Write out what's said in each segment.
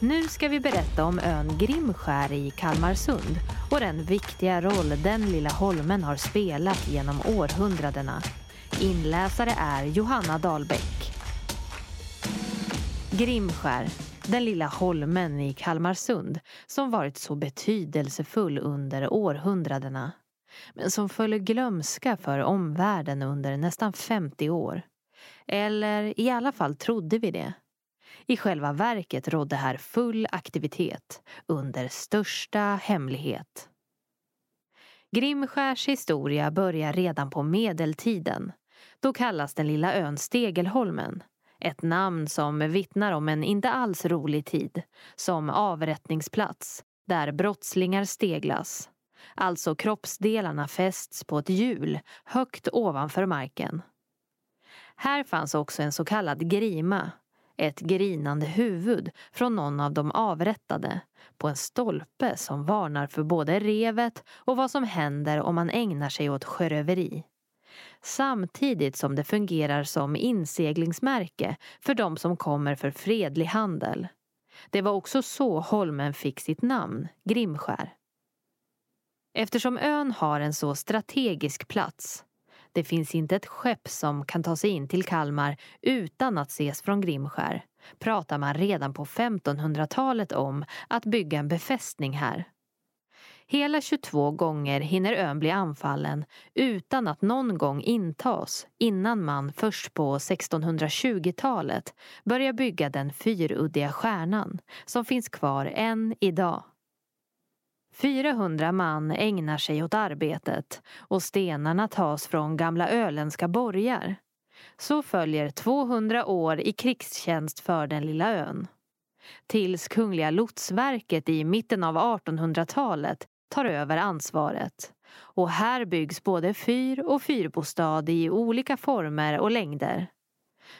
Nu ska vi berätta om ön Grimskär i Kalmarsund och den viktiga roll den lilla holmen har spelat genom århundradena. Inläsare är Johanna Dahlbäck. Grimskär, den lilla holmen i Kalmarsund som varit så betydelsefull under århundradena men som föll glömska för omvärlden under nästan 50 år. Eller i alla fall trodde vi det. I själva verket rådde här full aktivitet under största hemlighet. Grimskärs historia börjar redan på medeltiden. Då kallas den lilla ön Stegelholmen. Ett namn som vittnar om en inte alls rolig tid. Som avrättningsplats, där brottslingar steglas. Alltså kroppsdelarna fästs på ett hjul högt ovanför marken. Här fanns också en så kallad grima, ett grinande huvud från någon av de avrättade på en stolpe som varnar för både revet och vad som händer om man ägnar sig åt sjöröveri. Samtidigt som det fungerar som inseglingsmärke för de som kommer för fredlig handel. Det var också så holmen fick sitt namn, Grimskär. Eftersom ön har en så strategisk plats det finns inte ett skepp som kan ta sig in till Kalmar utan att ses från Grimskär. Pratar man redan på 1500-talet om att bygga en befästning här. Hela 22 gånger hinner ön bli anfallen utan att någon gång intas innan man först på 1620-talet börjar bygga den fyruddiga stjärnan som finns kvar än idag. 400 man ägnar sig åt arbetet och stenarna tas från gamla öländska borgar. Så följer 200 år i krigstjänst för den lilla ön. Tills Kungliga lotsverket i mitten av 1800-talet tar över ansvaret. Och här byggs både fyr och fyrbostad i olika former och längder.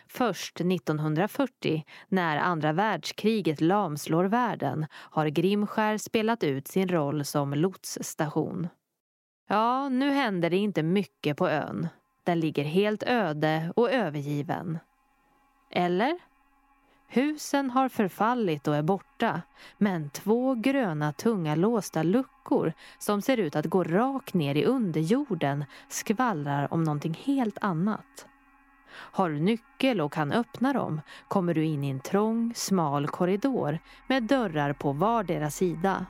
Först 1940, när andra världskriget lamslår världen, har Grimskär spelat ut sin roll som lotsstation. Ja, nu händer det inte mycket på ön. Den ligger helt öde och övergiven. Eller? Husen har förfallit och är borta, men två gröna tunga låsta luckor som ser ut att gå rakt ner i underjorden skvallrar om någonting helt annat. Har du nyckel och kan öppna dem kommer du in i en trång, smal korridor med dörrar på vardera sida.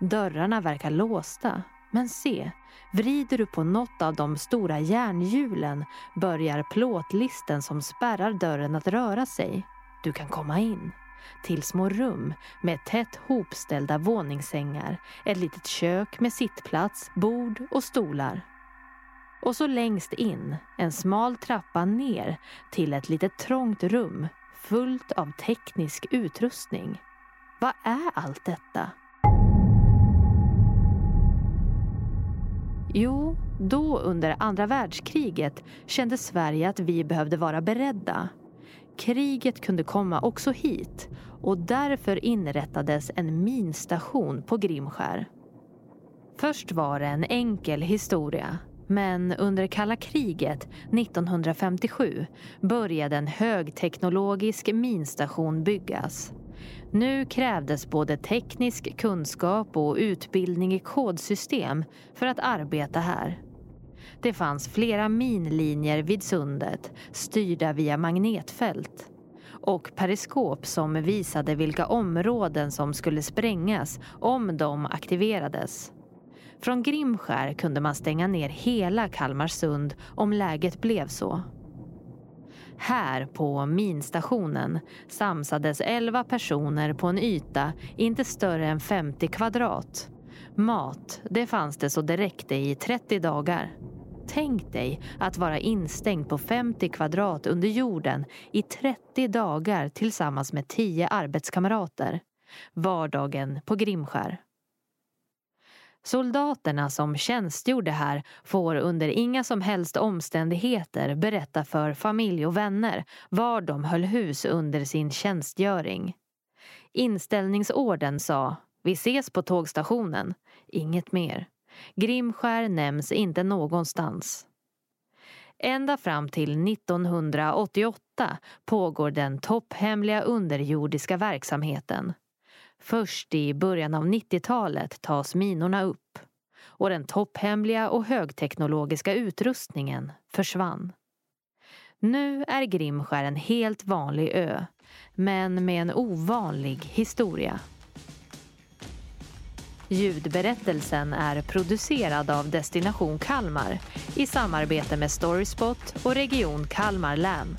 Dörrarna verkar låsta, men se, vrider du på något av de stora järnhjulen börjar plåtlisten som spärrar dörren att röra sig. Du kan komma in till små rum med tätt hopställda våningssängar, ett litet kök med sittplats, bord och stolar. Och så längst in, en smal trappa ner till ett litet trångt rum fullt av teknisk utrustning. Vad är allt detta? Jo, då under andra världskriget kände Sverige att vi behövde vara beredda. Kriget kunde komma också hit och därför inrättades en minstation på Grimskär. Först var det en enkel historia men under kalla kriget 1957 började en högteknologisk minstation byggas. Nu krävdes både teknisk kunskap och utbildning i kodsystem för att arbeta här. Det fanns flera minlinjer vid sundet styrda via magnetfält och periskop som visade vilka områden som skulle sprängas om de aktiverades. Från Grimskär kunde man stänga ner hela Kalmarsund om läget blev så. Här på minstationen samsades 11 personer på en yta inte större än 50 kvadrat. Mat, det fanns det så det räckte i 30 dagar. Tänk dig att vara instängd på 50 kvadrat under jorden i 30 dagar tillsammans med 10 arbetskamrater. Vardagen på Grimskär. Soldaterna som tjänstgjorde här får under inga som helst omständigheter berätta för familj och vänner var de höll hus under sin tjänstgöring. Inställningsorden sa Vi ses på tågstationen. Inget mer. Grimskär nämns inte någonstans. Ända fram till 1988 pågår den topphemliga underjordiska verksamheten. Först i början av 90-talet tas minorna upp och den topphemliga och högteknologiska utrustningen försvann. Nu är Grimskär en helt vanlig ö, men med en ovanlig historia. Ljudberättelsen är producerad av Destination Kalmar i samarbete med Storyspot och Region Kalmar län.